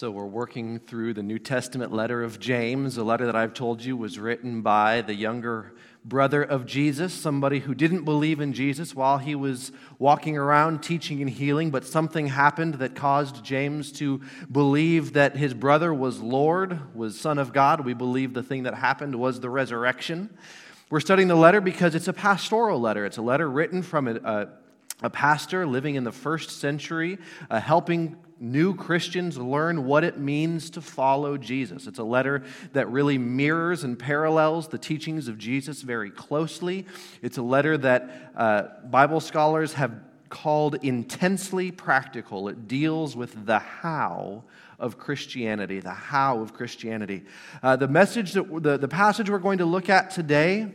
So, we're working through the New Testament letter of James, a letter that I've told you was written by the younger brother of Jesus, somebody who didn't believe in Jesus while he was walking around teaching and healing, but something happened that caused James to believe that his brother was Lord, was Son of God. We believe the thing that happened was the resurrection. We're studying the letter because it's a pastoral letter, it's a letter written from a, a a pastor living in the first century, uh, helping new Christians learn what it means to follow Jesus. It's a letter that really mirrors and parallels the teachings of Jesus very closely. It's a letter that uh, Bible scholars have called intensely practical. It deals with the how of Christianity, the how of Christianity. Uh, the message that the, the passage we're going to look at today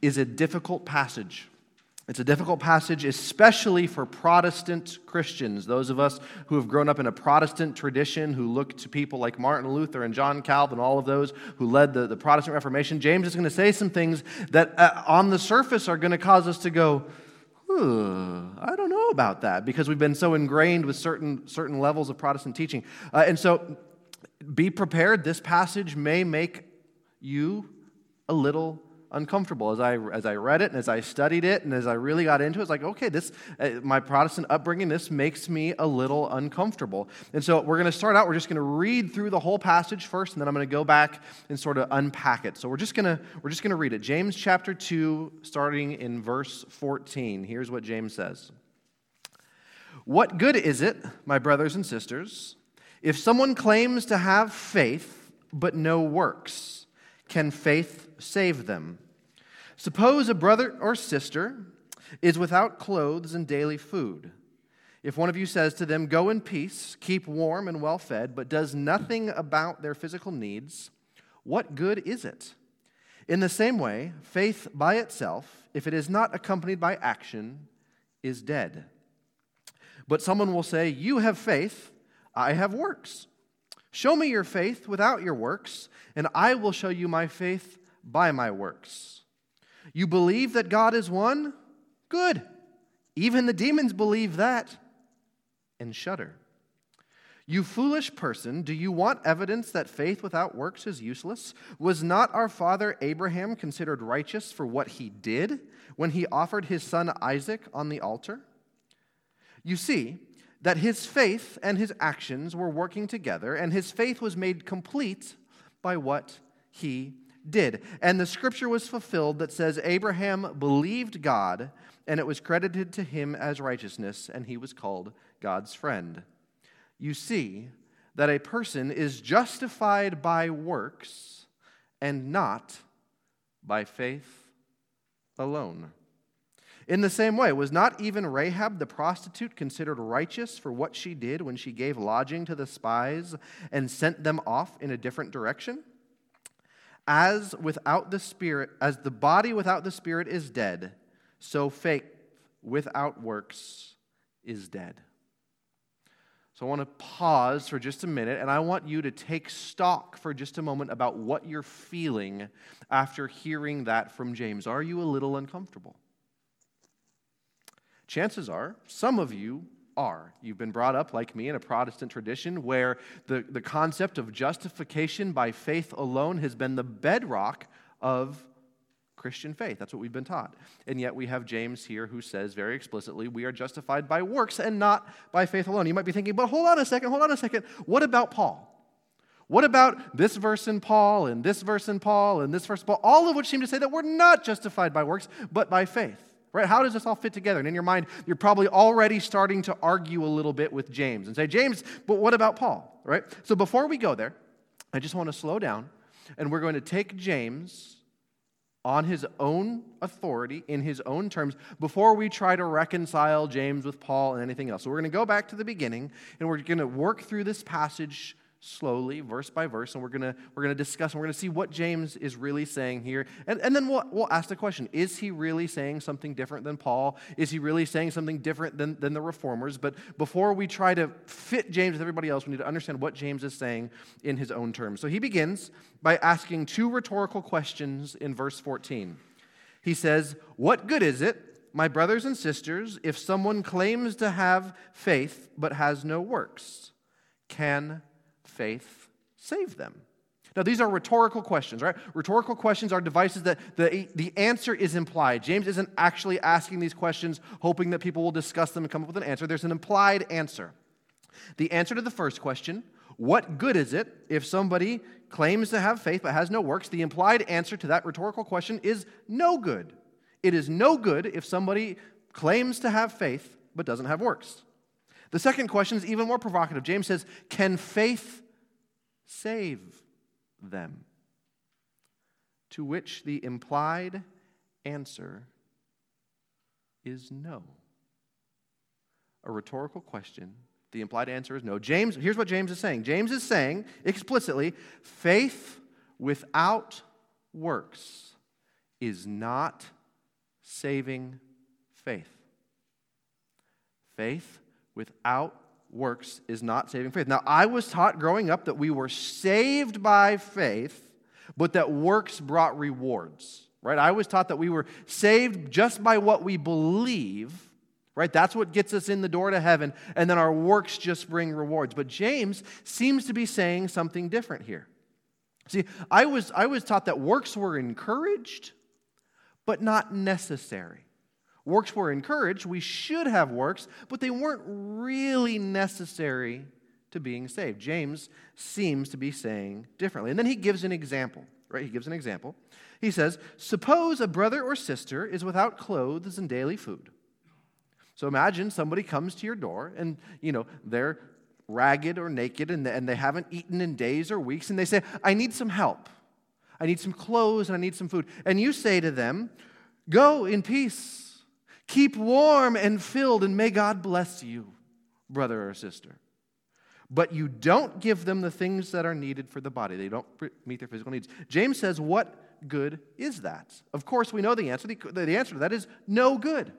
is a difficult passage. It's a difficult passage, especially for Protestant Christians, those of us who have grown up in a Protestant tradition, who look to people like Martin Luther and John Calvin, all of those who led the, the Protestant Reformation. James is going to say some things that uh, on the surface are going to cause us to go, I don't know about that, because we've been so ingrained with certain, certain levels of Protestant teaching. Uh, and so be prepared. This passage may make you a little uncomfortable as I, as I read it and as I studied it and as I really got into it. It's like, okay, this, uh, my Protestant upbringing, this makes me a little uncomfortable. And so we're going to start out, we're just going to read through the whole passage first, and then I'm going to go back and sort of unpack it. So we're just going to, we're just going to read it. James chapter 2, starting in verse 14. Here's what James says What good is it, my brothers and sisters, if someone claims to have faith but no works? Can faith save them? Suppose a brother or sister is without clothes and daily food. If one of you says to them, Go in peace, keep warm and well fed, but does nothing about their physical needs, what good is it? In the same way, faith by itself, if it is not accompanied by action, is dead. But someone will say, You have faith, I have works. Show me your faith without your works, and I will show you my faith by my works. You believe that God is one? Good. Even the demons believe that and shudder. You foolish person, do you want evidence that faith without works is useless? Was not our father Abraham considered righteous for what he did when he offered his son Isaac on the altar? You see that his faith and his actions were working together, and his faith was made complete by what he did. And the scripture was fulfilled that says, Abraham believed God, and it was credited to him as righteousness, and he was called God's friend. You see that a person is justified by works and not by faith alone. In the same way, was not even Rahab the prostitute considered righteous for what she did when she gave lodging to the spies and sent them off in a different direction? As without the spirit, as the body without the spirit is dead, so faith without works is dead. So I want to pause for just a minute and I want you to take stock for just a moment about what you're feeling after hearing that from James. Are you a little uncomfortable? Chances are some of you are. You've been brought up, like me, in a Protestant tradition where the, the concept of justification by faith alone has been the bedrock of Christian faith. That's what we've been taught. And yet we have James here who says very explicitly, we are justified by works and not by faith alone. You might be thinking, but hold on a second, hold on a second. What about Paul? What about this verse in Paul and this verse in Paul and this verse in Paul? All of which seem to say that we're not justified by works, but by faith. Right? How does this all fit together? And in your mind, you're probably already starting to argue a little bit with James and say, James, but what about Paul? Right? So before we go there, I just want to slow down and we're going to take James on his own authority, in his own terms, before we try to reconcile James with Paul and anything else. So we're going to go back to the beginning and we're going to work through this passage slowly, verse by verse, and we're gonna we're gonna discuss and we're to see what James is really saying here. And, and then we'll, we'll ask the question is he really saying something different than Paul? Is he really saying something different than, than the reformers? But before we try to fit James with everybody else, we need to understand what James is saying in his own terms. So he begins by asking two rhetorical questions in verse 14. He says, What good is it? My brothers and sisters, if someone claims to have faith but has no works, can faith save them? Now, these are rhetorical questions, right? Rhetorical questions are devices that the, the answer is implied. James isn't actually asking these questions hoping that people will discuss them and come up with an answer. There's an implied answer. The answer to the first question, what good is it if somebody claims to have faith but has no works? The implied answer to that rhetorical question is no good. It is no good if somebody claims to have faith but doesn't have works. The second question is even more provocative. James says, Can faith save them? To which the implied answer is no. A rhetorical question. The implied answer is no. James, here's what James is saying. James is saying explicitly faith without works is not saving faith. Faith without works is not saving faith. Now, I was taught growing up that we were saved by faith, but that works brought rewards, right? I was taught that we were saved just by what we believe, right? That's what gets us in the door to heaven, and then our works just bring rewards. But James seems to be saying something different here. See, I was, I was taught that works were encouraged, but not necessary. Works were encouraged. We should have works, but they weren't really necessary to being saved. James seems to be saying differently. And then he gives an example, right? He gives an example. He says, Suppose a brother or sister is without clothes and daily food. So imagine somebody comes to your door and, you know, they're ragged or naked and and they haven't eaten in days or weeks and they say, I need some help. I need some clothes and I need some food. And you say to them, Go in peace Keep warm and filled, and may God bless you, brother or sister. But you don't give them the things that are needed for the body. They don't meet their physical needs. James says, What good is that? Of course, we know the answer. The answer to that is no good.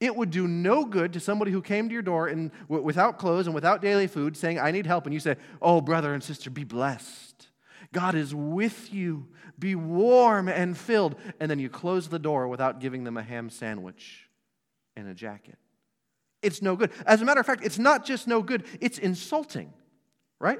It would do no good to somebody who came to your door and without clothes and without daily food saying, I need help. And you say, Oh, brother and sister, be blessed. God is with you. Be warm and filled. And then you close the door without giving them a ham sandwich and a jacket. It's no good. As a matter of fact, it's not just no good, it's insulting, right?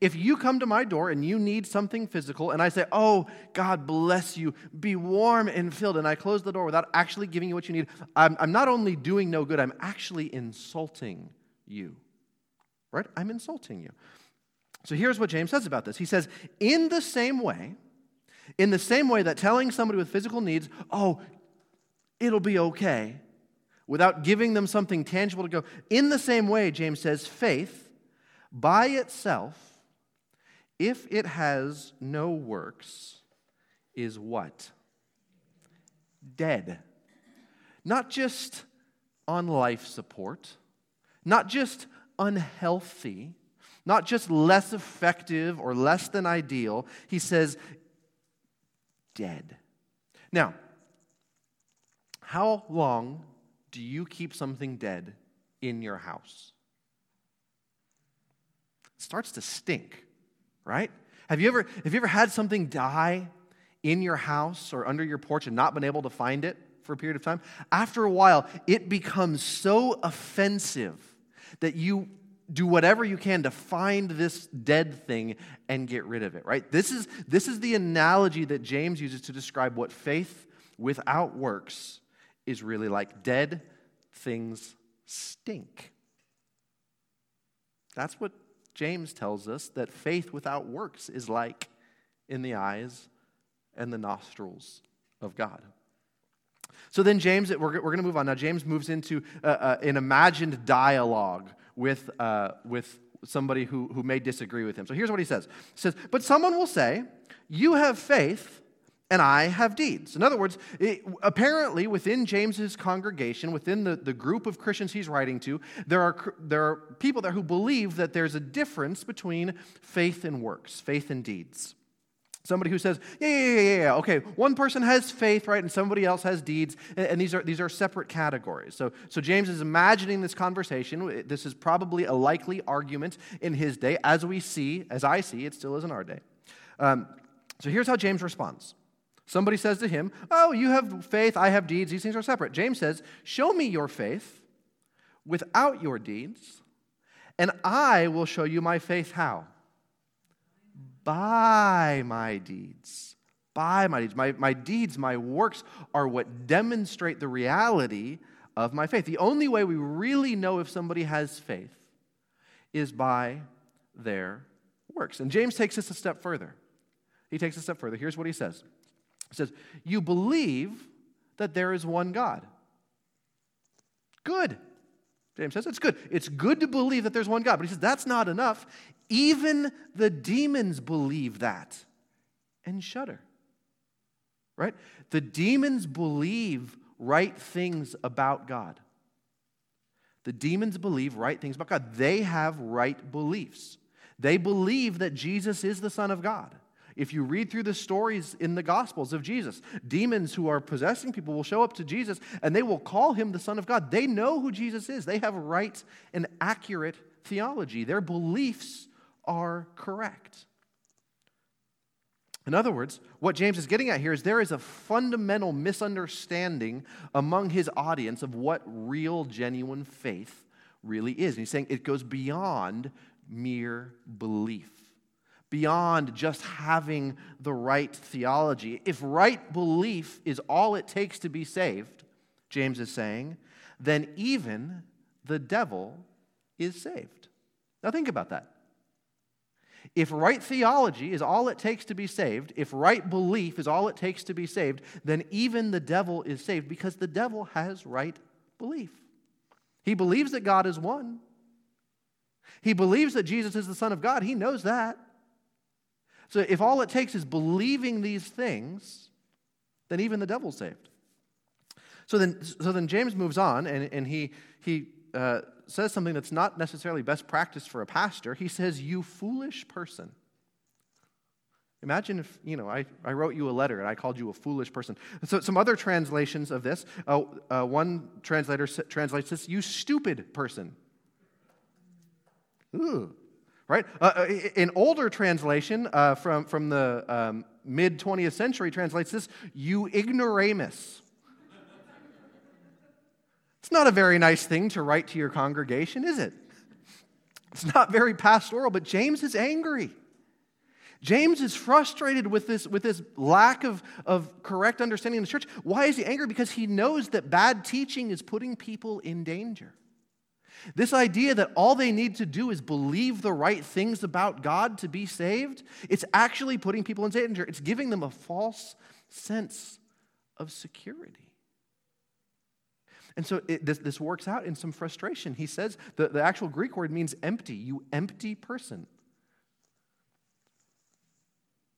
If you come to my door and you need something physical, and I say, Oh, God bless you, be warm and filled, and I close the door without actually giving you what you need, I'm, I'm not only doing no good, I'm actually insulting you. Right? I'm insulting you. So here's what James says about this. He says, in the same way, in the same way that telling somebody with physical needs, oh, it'll be okay, without giving them something tangible to go, in the same way, James says, faith by itself, if it has no works, is what? Dead. Not just on life support, not just unhealthy not just less effective or less than ideal. He says, dead. Now, how long do you keep something dead in your house? It starts to stink, right? Have you ever, have you ever had something die in your house or under your porch and not been able to find it for a period of time? After a while, it becomes so offensive that you do whatever you can to find this dead thing and get rid of it, right? This is, this is the analogy that James uses to describe what faith without works is really like. Dead things stink. That's what James tells us that faith without works is like in the eyes and the nostrils of God. So then, James, we're, we're going to move on. Now, James moves into uh, uh, an imagined dialogue with, uh, with somebody who, who may disagree with him. So here's what he says He says, But someone will say, You have faith, and I have deeds. In other words, it, apparently within James's congregation, within the, the group of Christians he's writing to, there are, there are people there who believe that there's a difference between faith and works, faith and deeds. Somebody who says, yeah, yeah, yeah, yeah, okay, one person has faith, right, and somebody else has deeds, and, and, these, are, these are separate categories. So, so James is imagining this conversation. This is probably a likely argument in his day. As we see, as I see, it still is in our day. Um, so here's how James responds. Somebody says to him, Oh, you have faith, I have deeds, these things are separate. James says, Show me your faith without your deeds, And I will show you my faith how? By my deeds. By my deeds. My, my deeds, my works are what demonstrate the reality of my faith. The only way we really know if somebody has faith is by their works. And James takes this a step further. He takes a step further. Here's what he says He says, You believe that there is one God. Good. James says it's good. It's good to believe that there's one God. But he says that's not enough. Even the demons believe that and shudder. Right? The demons believe right things about God. The demons believe right things about God. They have right beliefs. They believe that Jesus is the Son of God. If you read through the stories in the Gospels of Jesus, demons who are possessing people will show up to Jesus and they will call him the Son of God. They know who Jesus is, they have right and accurate theology. Their beliefs are correct. In other words, what James is getting at here is there is a fundamental misunderstanding among his audience of what real, genuine faith really is. And he's saying it goes beyond mere belief, beyond just having the right theology. If right belief is all it takes to be saved, James is saying, then even the devil is saved. Now, think about that. If right theology is all it takes to be saved, if right belief is all it takes to be saved, then even the devil is saved because the devil has right belief. He believes that God is one. He believes that Jesus is the Son of God. He knows that. So if all it takes is believing these things, then even the devil's saved. So then, so then James moves on and, and he, he uh, says something that's not necessarily best practice for a pastor. He says, You foolish person. Imagine if, you know, I, I wrote you a letter and I called you a foolish person. So, some other translations of this, uh, uh, one translator translates this, you stupid person. Ooh, right? Uh, uh an older translation uh, from, from the um, mid 20th century translates this, you ignoramus. It's not a very nice thing to write to your congregation, is it? It's not very pastoral, but James is angry. James is frustrated with this, with this lack of, of correct understanding in the church. Why is he angry? Because he knows that bad teaching is putting people in danger. This idea that all they need to do is believe the right things about God to be saved, it's actually putting people in danger. It's giving them a false sense of security. And so it, this, this works out in some frustration. He says the, the actual Greek word means empty, you empty person.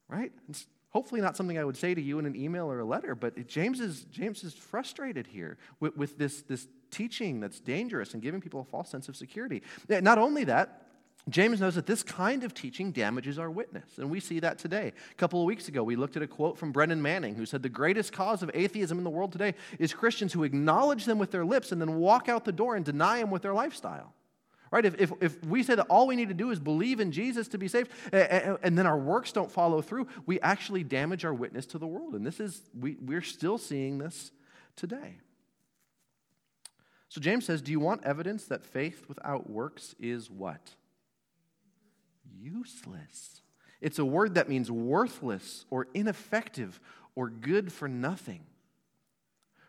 Right? It's hopefully not something I would say to you in an email or a letter, but James is, James is frustrated here with, with this, this teaching that's dangerous and giving people a false sense of security. Not only that, James knows that this kind of teaching damages our witness, and we see that today. A couple of weeks ago, we looked at a quote from Brennan Manning, who said the greatest cause of atheism in the world today is Christians who acknowledge them with their lips and then walk out the door and deny them with their lifestyle. Right? If, if, if we say that all we need to do is believe in Jesus to be saved, and then our works don't follow through, we actually damage our witness to the world. And this is, we, we're still seeing this today. So James says, Do you want evidence that faith without works is what? Useless. It's a word that means worthless or ineffective or good for nothing.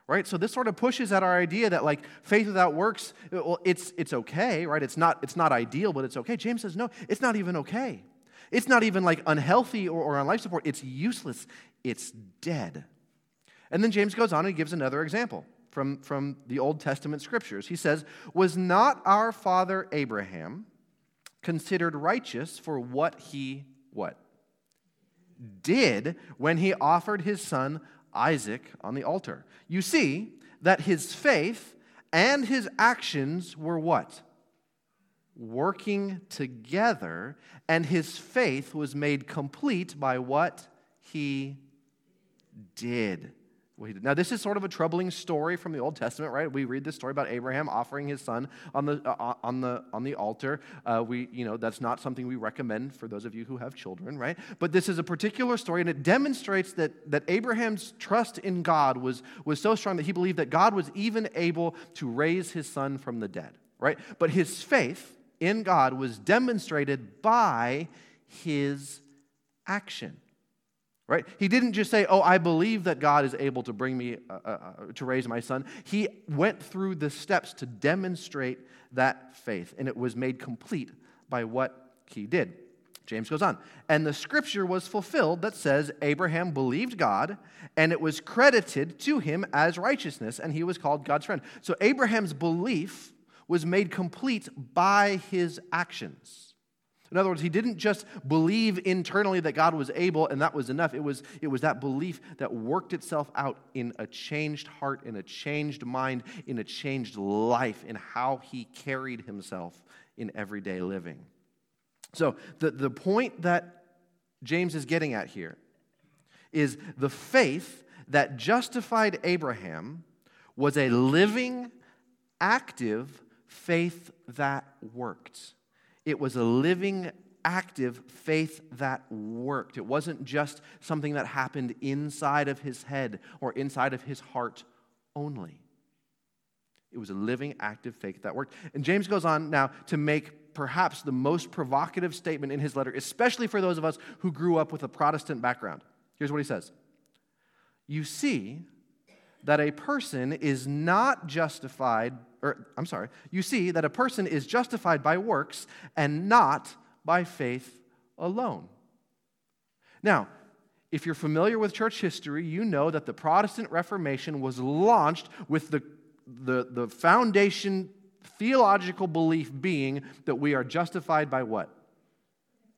Right? So this sort of pushes at our idea that like faith without works, well, it's, it's okay, right? It's not, it's not ideal, but it's okay. James says, no, it's not even okay. It's not even like unhealthy or, or on life support. It's useless. It's dead. And then James goes on and gives another example from, from the Old Testament scriptures. He says, Was not our father Abraham considered righteous for what he what? Did when he offered his son Isaac on the altar. You see that his faith and his actions were what? Working together, and his faith was made complete by what he did what he did. Now, this is sort of a troubling story from the Old Testament, right? We read this story about Abraham offering his son on the, uh, uh, on the, on the altar. Uh, we, you know, that's not something we recommend for those of you who have children, right? But this is a particular story, and it demonstrates that, that Abraham's trust in God was, was so strong that he believed that God was even able to raise his son from the dead, right? But his faith in God was demonstrated by his action. Right? He didn't just say, Oh, I believe that God is able to bring me, uh, uh, uh, to raise my son. He went through the steps to demonstrate that faith, and it was made complete by what he did. James goes on, and the scripture was fulfilled that says, Abraham believed God, and it was credited to him as righteousness, and he was called God's friend. So Abraham's belief was made complete by his actions. In other words, he didn't just believe internally that God was able and that was enough. It was, it was that belief that worked itself out in a changed heart, in a changed mind, in a changed life, in how he carried himself in everyday living. So, the, the point that James is getting at here is the faith that justified Abraham was a living, active faith that worked. It was a living, active faith that worked. It wasn't just something that happened inside of his head or inside of his heart only. It was a living, active faith that worked. And James goes on now to make perhaps the most provocative statement in his letter, especially for those of us who grew up with a Protestant background. Here's what he says You see that a person is not justified or I'm sorry, you see that a person is justified by works and not by faith alone. Now, if you're familiar with church history, you know that the Protestant Reformation was launched with the, the, the foundation theological belief being that we are justified by what?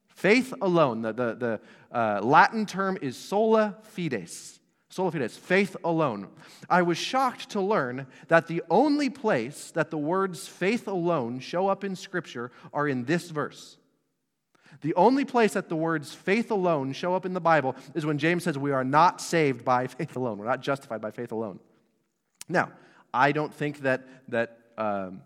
Faith alone. The, the, the uh, Latin term is sola fides. Sola fides, faith alone. I was shocked to learn that the only place that the words faith alone show up in Scripture are in this verse. The only place that the words faith alone show up in the Bible is when James says we are not saved by faith alone. We're not justified by faith alone. Now, I don't think that, that um,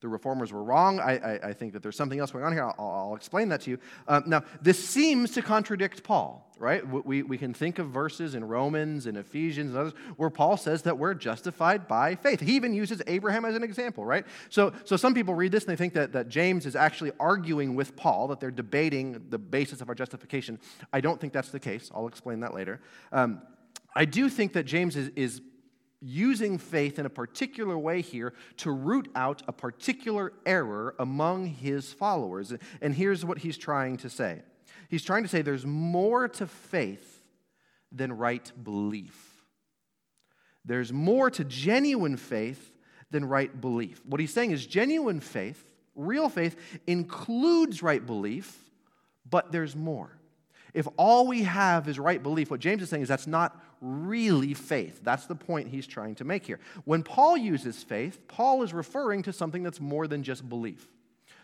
the reformers were wrong. I, I, I, think that there's something else going on here. I'll, I'll explain that to you. Um, now, this seems to contradict Paul, right? We, we can think of verses in Romans and Ephesians and others where Paul says that we're justified by faith. He even uses Abraham as an example, right? So, so some people read this and they think that, that James is actually arguing with Paul, that they're debating the basis of our justification. I don't think that's the case. I'll explain that later. Um, I do think that James is, is using faith in a particular way here to root out a particular error among his followers. And here's what he's trying to say He's trying to say there's more to faith than right belief. There's more to genuine faith than right belief. What he's saying is genuine faith, real faith, includes right belief, but there's more. If all we have is right belief, what James is saying is that's not really faith. That's the point he's trying to make here. When Paul uses faith, Paul is referring to something that's more than just belief.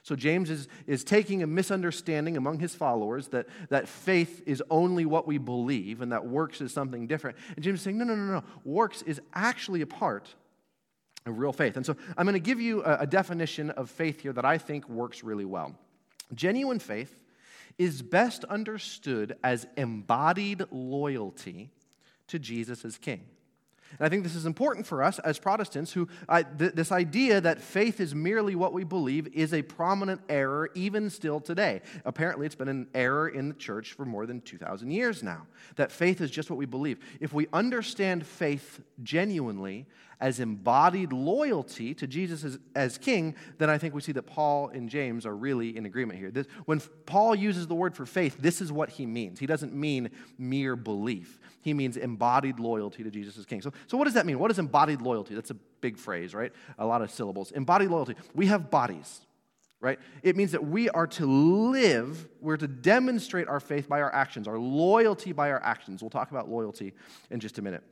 So James is, is taking a misunderstanding among his followers that, that faith is only what we believe and that works is something different. And James is saying, no, no, no, no. Works is actually a part of real faith. And so I'm going to give you a, a definition of faith here that I think works really well. Genuine faith is best understood as embodied loyalty to Jesus as king. And I think this is important for us as Protestants who, uh, th- this idea that faith is merely what we believe is a prominent error even still today. Apparently, it's been an error in the church for more than 2,000 years now, that faith is just what we believe. If we understand faith genuinely as embodied loyalty to Jesus as, as, king, then I think we see that Paul and James are really in agreement here. This, when Paul uses the word for faith, this is what he means. He doesn't mean mere belief, he means embodied loyalty to Jesus as king. So, so what does that mean? What is embodied loyalty? That's a big phrase, right? A lot of syllables. Embodied loyalty. We have bodies. Right? It means that we are to live, we're to demonstrate our faith by our actions, our loyalty by our actions. We'll talk about loyalty in just a minute.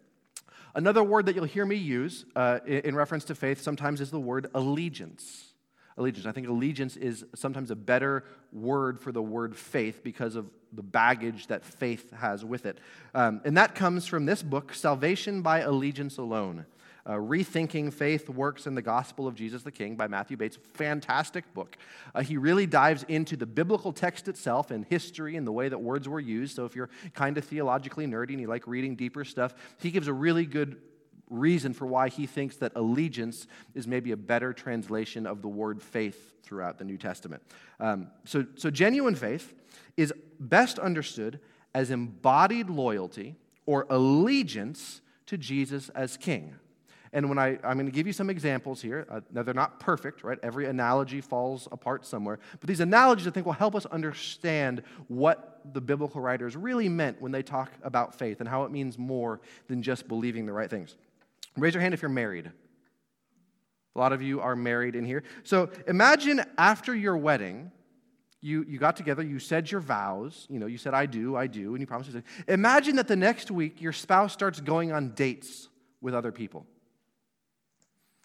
Another word that you'll hear me use uh, in reference to faith sometimes is the word allegiance. Allegiance. I think allegiance is sometimes a better word for the word faith because of the baggage that faith has with it. Um, and that comes from this book, Salvation by Allegiance Alone uh, Rethinking Faith, Works, and the Gospel of Jesus the King by Matthew Bates. Fantastic book. Uh, he really dives into the biblical text itself and history and the way that words were used. So if you're kind of theologically nerdy and you like reading deeper stuff, he gives a really good reason for why he thinks that allegiance is maybe a better translation of the word faith throughout the New Testament. Um, so, so, genuine faith is best understood as embodied loyalty or allegiance to Jesus as king. And when I, I'm going to give you some examples here. Uh, now, they're not perfect, right? Every analogy falls apart somewhere. But these analogies, I think, will help us understand what the biblical writers really meant when they talk about faith and how it means more than just believing the right things. Raise your hand if you're married. A lot of you are married in here. So imagine after your wedding, you, you got together, you said your vows, you know, you said, I do, I do, and you promised. Imagine that the next week your spouse starts going on dates with other people.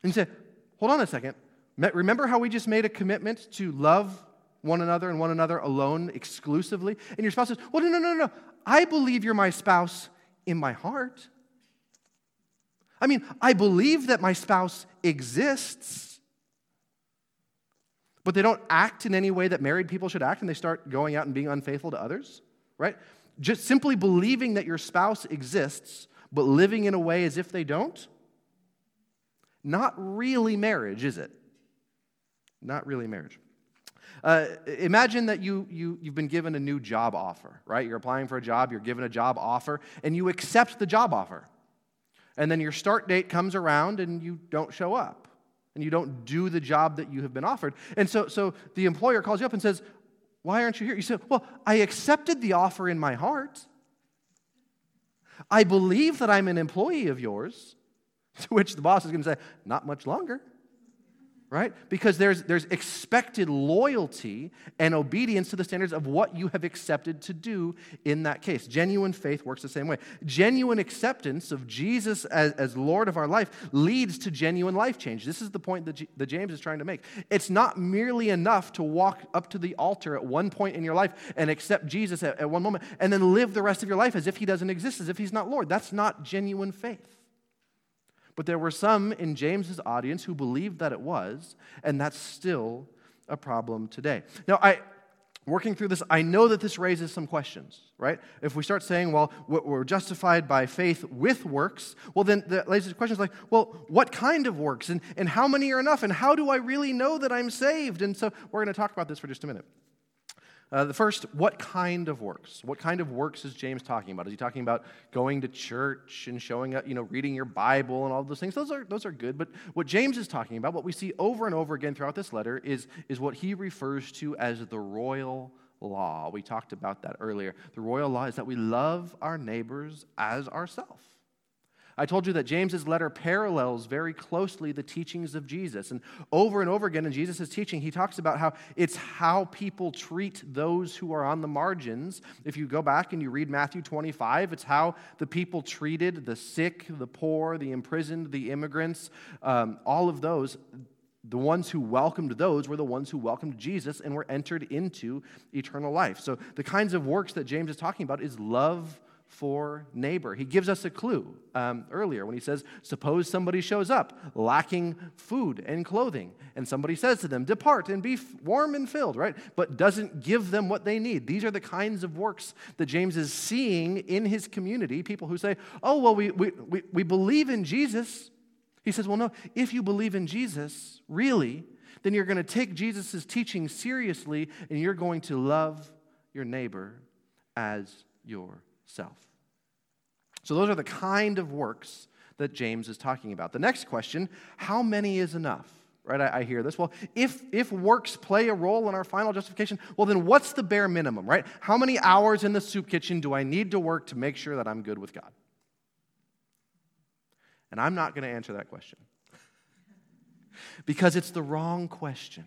And you say, hold on a second. Remember how we just made a commitment to love one another and one another alone exclusively? And your spouse says, well, no, no, no, no. I believe you're my spouse in my heart. I mean, I believe that my spouse exists, but they don't act in any way that married people should act and they start going out and being unfaithful to others, right? Just simply believing that your spouse exists, but living in a way as if they don't not really marriage, is it? Not really marriage. Uh, imagine that you, you, you've been given a new job offer, right? You're applying for a job, you're given a job offer, and you accept the job offer. And then your start date comes around and you don't show up. And you don't do the job that you have been offered. And so, so the employer calls you up and says, Why aren't you here? You say, Well, I accepted the offer in my heart. I believe that I'm an employee of yours. To which the boss is going to say, Not much longer. Right? Because there's, there's expected loyalty and obedience to the standards of what you have accepted to do in that case. Genuine faith works the same way. Genuine acceptance of Jesus as, as Lord of our life leads to genuine life change. This is the point that, G, that James is trying to make. It's not merely enough to walk up to the altar at one point in your life and accept Jesus at, at one moment and then live the rest of your life as if he doesn't exist, as if he's not Lord. That's not genuine faith. But there were some in James's audience who believed that it was, and that's still a problem today. Now, I, working through this, I know that this raises some questions, right? If we start saying, well, we're justified by faith with works, well, then that raises questions like, well, what kind of works? And, and how many are enough? And how do I really know that I'm saved? And so we're going to talk about this for just a minute. Uh, the first, what kind of works? What kind of works is James talking about? Is he talking about going to church and showing up, you know, reading your Bible and all those things? Those are, those are good. But what James is talking about, what we see over and over again throughout this letter, is, is what he refers to as the royal law. We talked about that earlier. The royal law is that we love our neighbors as ourselves. I told you that James's letter parallels very closely the teachings of Jesus. And over and over again in Jesus' teaching, he talks about how it's how people treat those who are on the margins. If you go back and you read Matthew 25, it's how the people treated the sick, the poor, the imprisoned, the immigrants, um, all of those the ones who welcomed those were the ones who welcomed Jesus and were entered into eternal life. So, the kinds of works that James is talking about is love for neighbor. He gives us a clue um, earlier when he says, Suppose somebody shows up lacking food and clothing, and somebody says to them, Depart and be warm and filled, right? But doesn't give them what they need. These are the kinds of works that James is seeing in his community. People who say, Oh, well, we, we, we, we believe in Jesus. He says, Well, no, if you believe in Jesus, really, then you're going to take Jesus' teaching seriously and you're going to love your neighbor as your self. So, those are the kind of works that James is talking about. The next question how many is enough? Right, I, I, hear this. Well, if, if works play a role in our final justification, well, then what's the bare minimum, right? How many hours in the soup kitchen do I need to work to make sure that I'm good with God? And I'm not going to answer that question because it's the wrong question.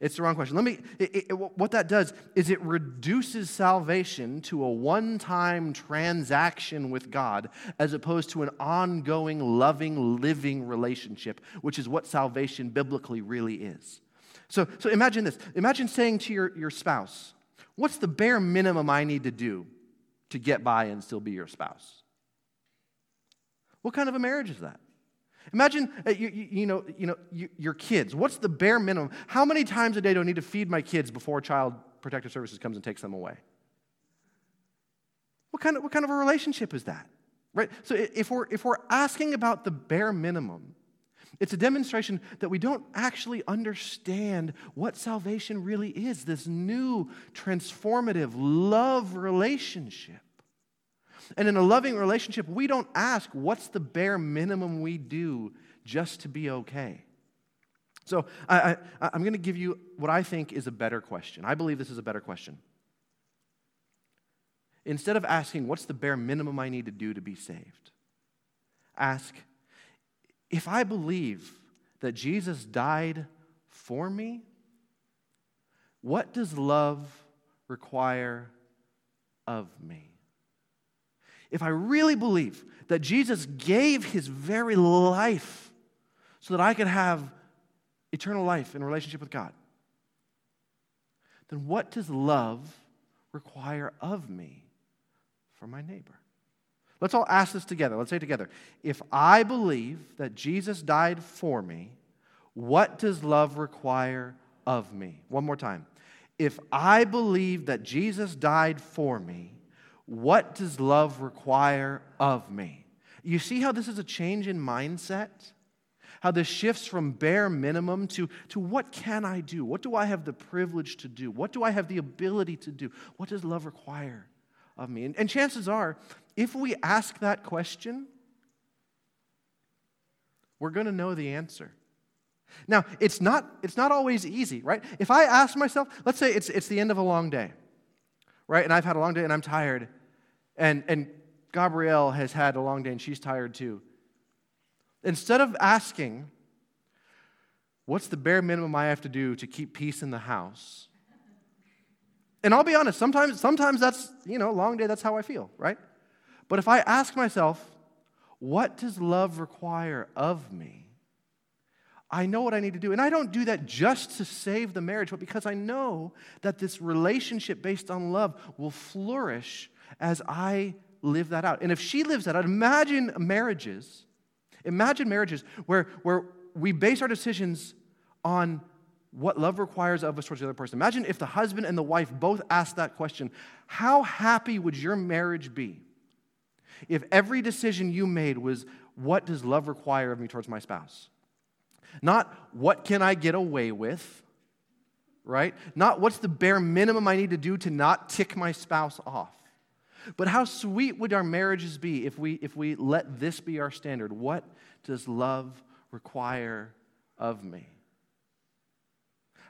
It's the wrong question. Let me, it, it, what that does is it reduces salvation to a one time transaction with God as opposed to an ongoing, loving, living relationship, which is what salvation biblically really is. So, so imagine this. Imagine saying to your, your spouse, What's the bare minimum I need to do to get by and still be your spouse? What kind of a marriage is that? Imagine, uh, you, you, know, you know you, your kids. What's the bare minimum? How many times a day do I need to feed my kids before Child Protective Services comes and takes them away? What kind of, what kind of a relationship is that? Right? So if we're, if we're asking about the bare minimum, it's a demonstration that we don't actually understand what salvation really is this new, transformative love relationship. And in a loving relationship, we don't ask what's the bare minimum we do just to be okay. So I, I'm going to give you what I think is a better question. I believe this is a better question. Instead of asking, what's the bare minimum I need to do to be saved? Ask, if I believe that Jesus died for me, what does love require of me? If I really believe that Jesus gave his very life so that I could have eternal life in relationship with God, then what does love require of me for my neighbor? Let's all ask this together. Let's say together. If I believe that Jesus died for me, what does love require of me? One more time. If I believe that Jesus died for me, what does love require of me? You see how this is a change in mindset? How this shifts from bare minimum to, to what can I do? What do I have the privilege to do? What do I have the ability to do? What does love require of me? And, and chances are, if we ask that question, we're going to know the answer. Now, it's not, it's not always easy, right? If I ask myself, let's say it's, it's the end of a long day, right? And I've had a long day and I'm tired, and, and Gabrielle has had a long day and she's tired too. Instead of asking, what's the bare minimum I have to do to keep peace in the house? And I'll be honest, sometimes, sometimes that's, you know, long day, that's how I feel, right? But if I ask myself, what does love require of me? I know what I need to do. And I don't do that just to save the marriage, but because I know that this relationship based on love will flourish as I live that out. And if she lives that out, imagine marriages, imagine marriages where, where we base our decisions on what love requires of us towards the other person. Imagine if the husband and the wife both asked that question How happy would your marriage be if every decision you made was, what does love require of me towards my spouse? Not, what can I get away with? Right? Not, what's the bare minimum I need to do to not tick my spouse off? But how sweet would our marriages be if we, if we let this be our standard? What does love require of me?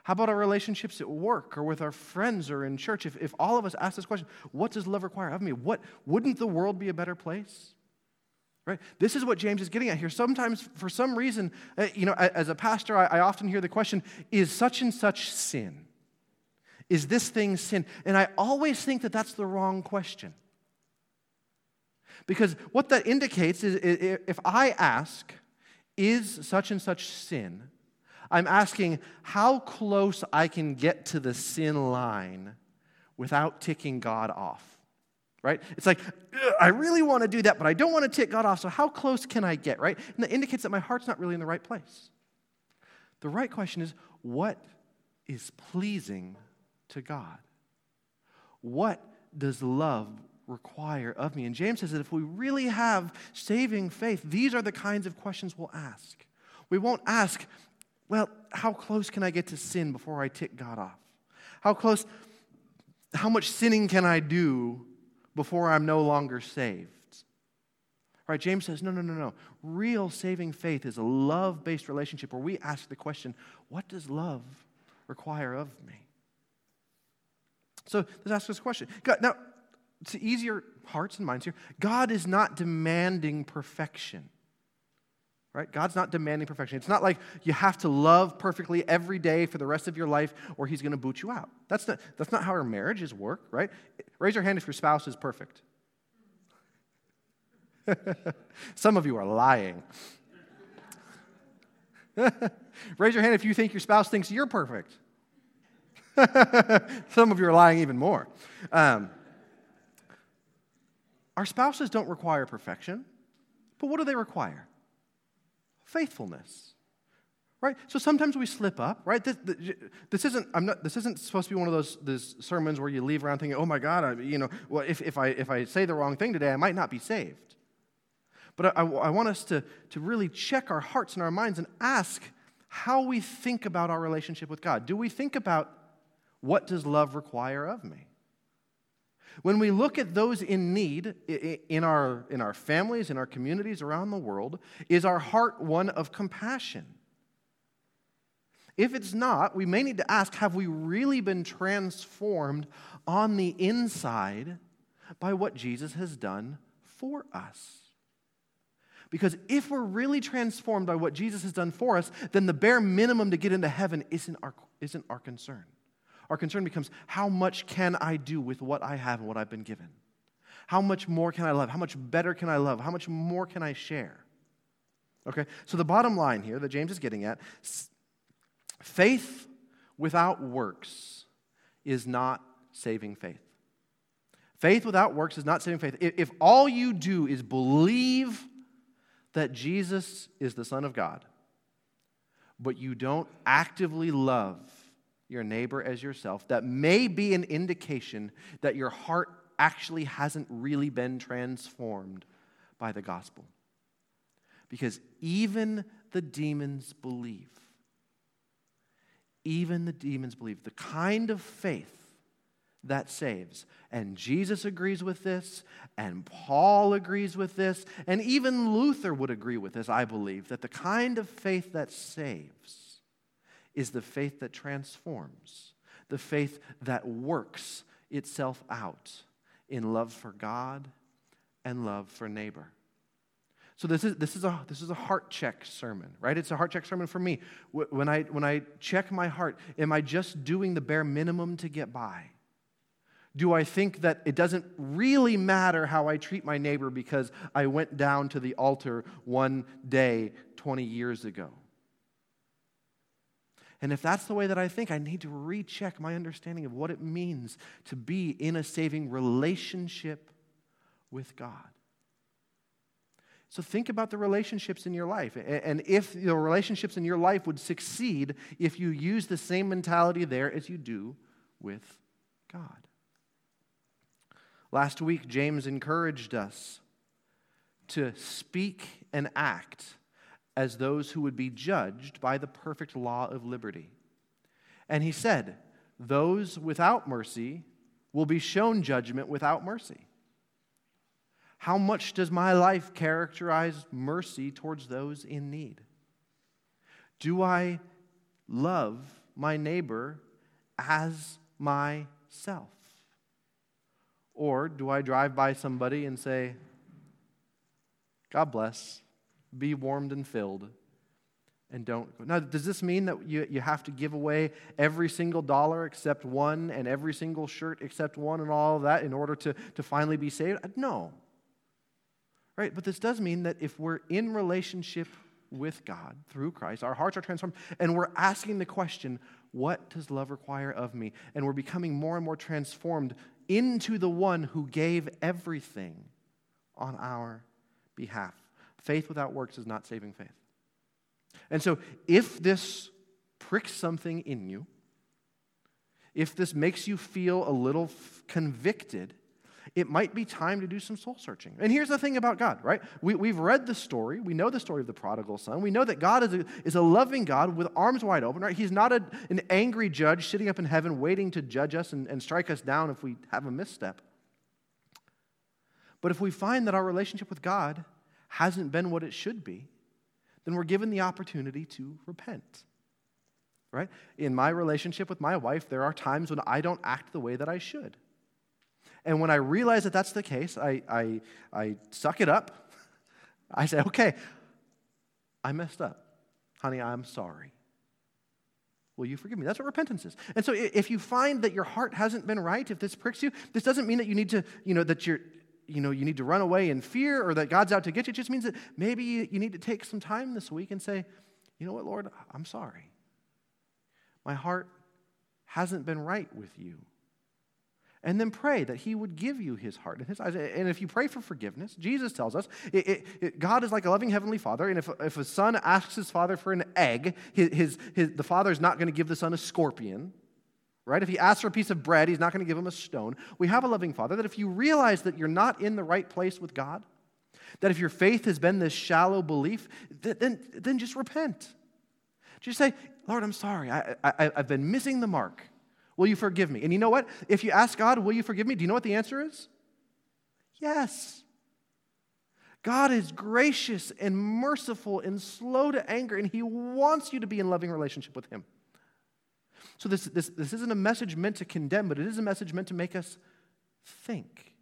How about our relationships at work or with our friends or in church? If, if all of us ask this question, what does love require of me? What, wouldn't the world be a better place? Right? This is what James is getting at here. Sometimes, for some reason, uh, you know, as a pastor, I, I often hear the question, is such and such sin? Is this thing sin? And I always think that that's the wrong question. Because what that indicates is if I ask, is such and such sin? I'm asking how close I can get to the sin line without ticking God off. Right? It's like, I really want to do that, but I don't want to tick God off, so how close can I get, right? And that indicates that my heart's not really in the right place. The right question is, what is pleasing to God? What does love require of me? And James says that if we really have saving faith, these are the kinds of questions we'll ask. We won't ask, well, how close can I get to sin before I tick God off? How close, how much sinning can I do before I'm no longer saved? Right? James says, no, no, no, no. Real saving faith is a love based relationship where we ask the question, what does love require of me? So let's ask this question. God, now, to ease your hearts and minds here, God is not demanding perfection right? God's not demanding perfection. It's not like you have to love perfectly every day for the rest of your life or he's going to boot you out. That's not, that's not how our marriages work, right? Raise your hand if your spouse is perfect. Some of you are lying. Raise your hand if you think your spouse thinks you're perfect. Some of you are lying even more. Um, our spouses don't require perfection, but what do they require? faithfulness. Right? So sometimes we slip up, right? This, this, isn't, I'm not, this isn't supposed to be one of those, those sermons where you leave around thinking, oh my God, I, you know, well, if, if, I, if I say the wrong thing today, I might not be saved. But I, I, want us to, to really check our hearts and our minds and ask how we think about our relationship with God. Do we think about what does love require of me? When we look at those in need in our, in our families, in our communities around the world, is our heart one of compassion? If it's not, we may need to ask have we really been transformed on the inside by what Jesus has done for us? Because if we're really transformed by what Jesus has done for us, then the bare minimum to get into heaven isn't our, isn't our concern. Our concern becomes how much can I do with what I have and what I've been given? How much more can I love? How much better can I love? How much more can I share? Okay, so the bottom line here that James is getting at faith without works is not saving faith. Faith without works is not saving faith. If all you do is believe that Jesus is the Son of God, but you don't actively love your neighbor as yourself, that may be an indication that your heart actually hasn't really been transformed by the gospel. Because even the demons believe. Even the demons believe. The kind of faith that saves. And Jesus agrees with this, and Paul agrees with this, and even Luther would agree with this, I believe, that the kind of faith that saves is the faith that transforms, the faith that works itself out in love for God and love for neighbor. So this is, this is, a, this is a heart check sermon, right? It's a heart check sermon for me. When I, when I check my heart, am I just doing the bare minimum to get by? Do I think that it doesn't really matter how I treat my neighbor because I went down to the altar one day 20 years ago? And if that's the way that I think, I need to recheck my understanding of what it means to be in a saving relationship with God. So think about the relationships in your life. And if the relationships in your life would succeed if you use the same mentality there as you do with God. Last week, James encouraged us to speak and act as those who would be judged by the perfect law of liberty. And he said, Those without mercy will be shown judgment without mercy. How much does my life characterize mercy towards those in need? Do I love my neighbor as myself? Or do I drive by somebody and say, God bless, be warmed and filled and don't go. Now, does this mean that you, you have to give away every single dollar except one and every single shirt except one and all of that in order to, to finally be saved? Uh, no. Right? But this does mean that if we're in relationship with God through Christ, our hearts are transformed, and we're asking the question, what does love require of me? And we're becoming more and more transformed into the one who gave everything on our behalf. Faith without works is not saving faith. And so, if this pricks something in you, if this makes you feel a little f- convicted, it might be time to do some soul searching. And here's the thing about God, right? We, we've read the story. We know the story of the prodigal son. We know that God is a, is a loving God with arms wide open, right? He's not a, an angry judge sitting up in heaven waiting to judge us and, and strike us down if we have a misstep. But if we find that our relationship with God hasn't been what it should be, then we're given the opportunity to repent. Right? In my relationship with my wife, there are times when I don't act the way that I should. And when I realize that that's the case, I, I, I suck it up. I say, okay, I messed up. Honey, I'm sorry. Will you forgive me? That's what repentance is. And so if you find that your heart hasn't been right, if this pricks you, this doesn't mean that you need to, you know, that you're you know, you need to run away in fear or that God's out to get you. It just means that maybe you, need to take some time this week and say, you know what, Lord, I'm sorry. My heart hasn't been right with you. And then pray that He would give you His heart and His eyes. And if you pray for forgiveness, Jesus tells us it, it, it, God is like a loving Heavenly Father. And if, if a son asks his father for an egg, his, his, his the father is not going to give the son a scorpion right? If he asks for a piece of bread, he's not going to give him a stone. We have a loving Father that if you realize that you're not in the right place with God, That if your faith has been this shallow belief, then, then just repent. Just say, Lord, I'm sorry. I, I, I've been missing the mark. Will you forgive me? And you know what? If you ask God, Will you forgive me? Do you know what the answer is? Yes. God is gracious and merciful and slow to anger, and He wants you to be in loving relationship with Him. So, this, this, this isn't a message meant to condemn, but it is a message meant to make us think.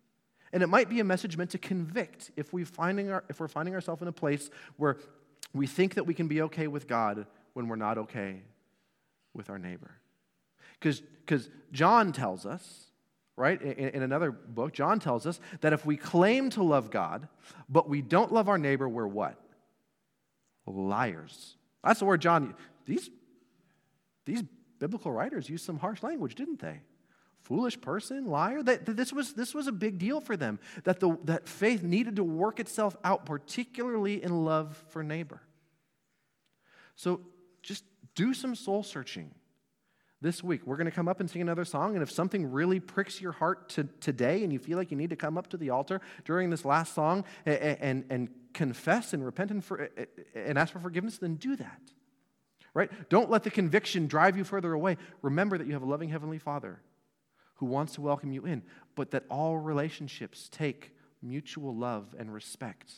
And it might be a message meant to convict if, we finding our, if we're finding ourselves in a place where we think that we can be okay with God when we're not okay with our neighbor. Because John tells us, right, in, in another book, John tells us that if we claim to love God, but we don't love our neighbor, we're what? Liars. That's the word John, these, these biblical writers used some harsh language, didn't they? Foolish person, liar. That, this, was, this was a big deal for them, that, the, that faith needed to work itself out, particularly in love for neighbor. So just do some soul searching this week. We're going to come up and sing another song, and if something really pricks your heart to, today and you feel like you need to come up to the altar during this last song and, and, and confess and repent and, for, and ask for forgiveness, then do that right? Don't let the conviction drive you further away. Remember that you have a loving Heavenly Father who wants to welcome you in, but that all relationships take mutual love and respect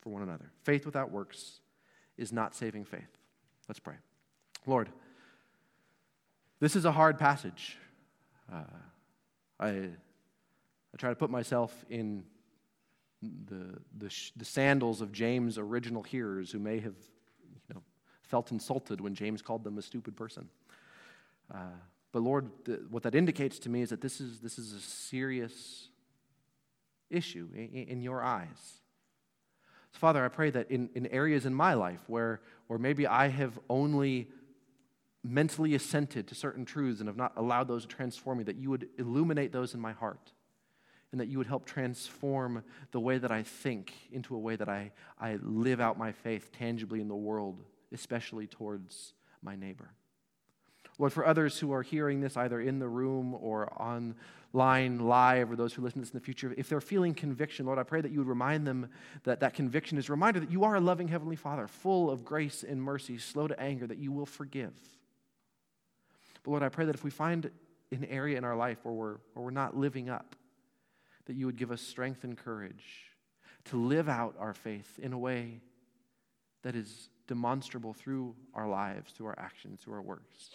for one another. Faith without works is not saving faith. Let's pray. Lord, this is a hard passage. Uh, I, I try to put myself in the, the, the sandals of James' original hearers who may have felt insulted when James called them a stupid person. Uh, but Lord, the, what that indicates to me is that this is, this is a serious issue in, in your eyes. So, Father, I pray that in, in areas in my life where, where maybe I have only mentally assented to certain truths and have not allowed those to transform me, that you would illuminate those in my heart and that you would help transform the way that I think into a way that I, I live out my faith tangibly in the world especially towards my neighbor. Lord, for others who are hearing this either in the room or online live, or those who listen to this in the future, if they're feeling conviction, Lord, I pray that you would remind them that that conviction is a reminder that you are a loving Heavenly Father, full of grace and mercy, slow to anger, that you will forgive. But Lord, I pray that if we find an area in our life where we're, where we're not living up, that you would give us strength and courage to live out our faith in a way that is demonstrable through our lives, through our actions, through our works.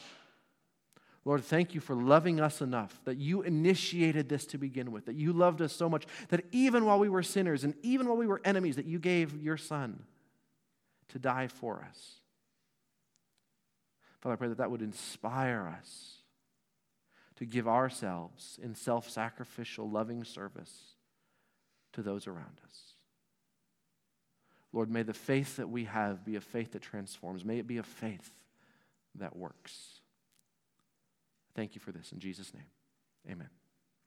Lord, thank you for loving us enough that you initiated this to begin with, that you loved us so much that even while we were sinners and even while we were enemies, that you gave your Son to die for us. Father, I pray that that would inspire us to give ourselves in self sacrificial, loving service to those around us. Lord, may the faith that we have be a faith that transforms. May it be a faith that works. Thank you for this in Jesus' name. Amen.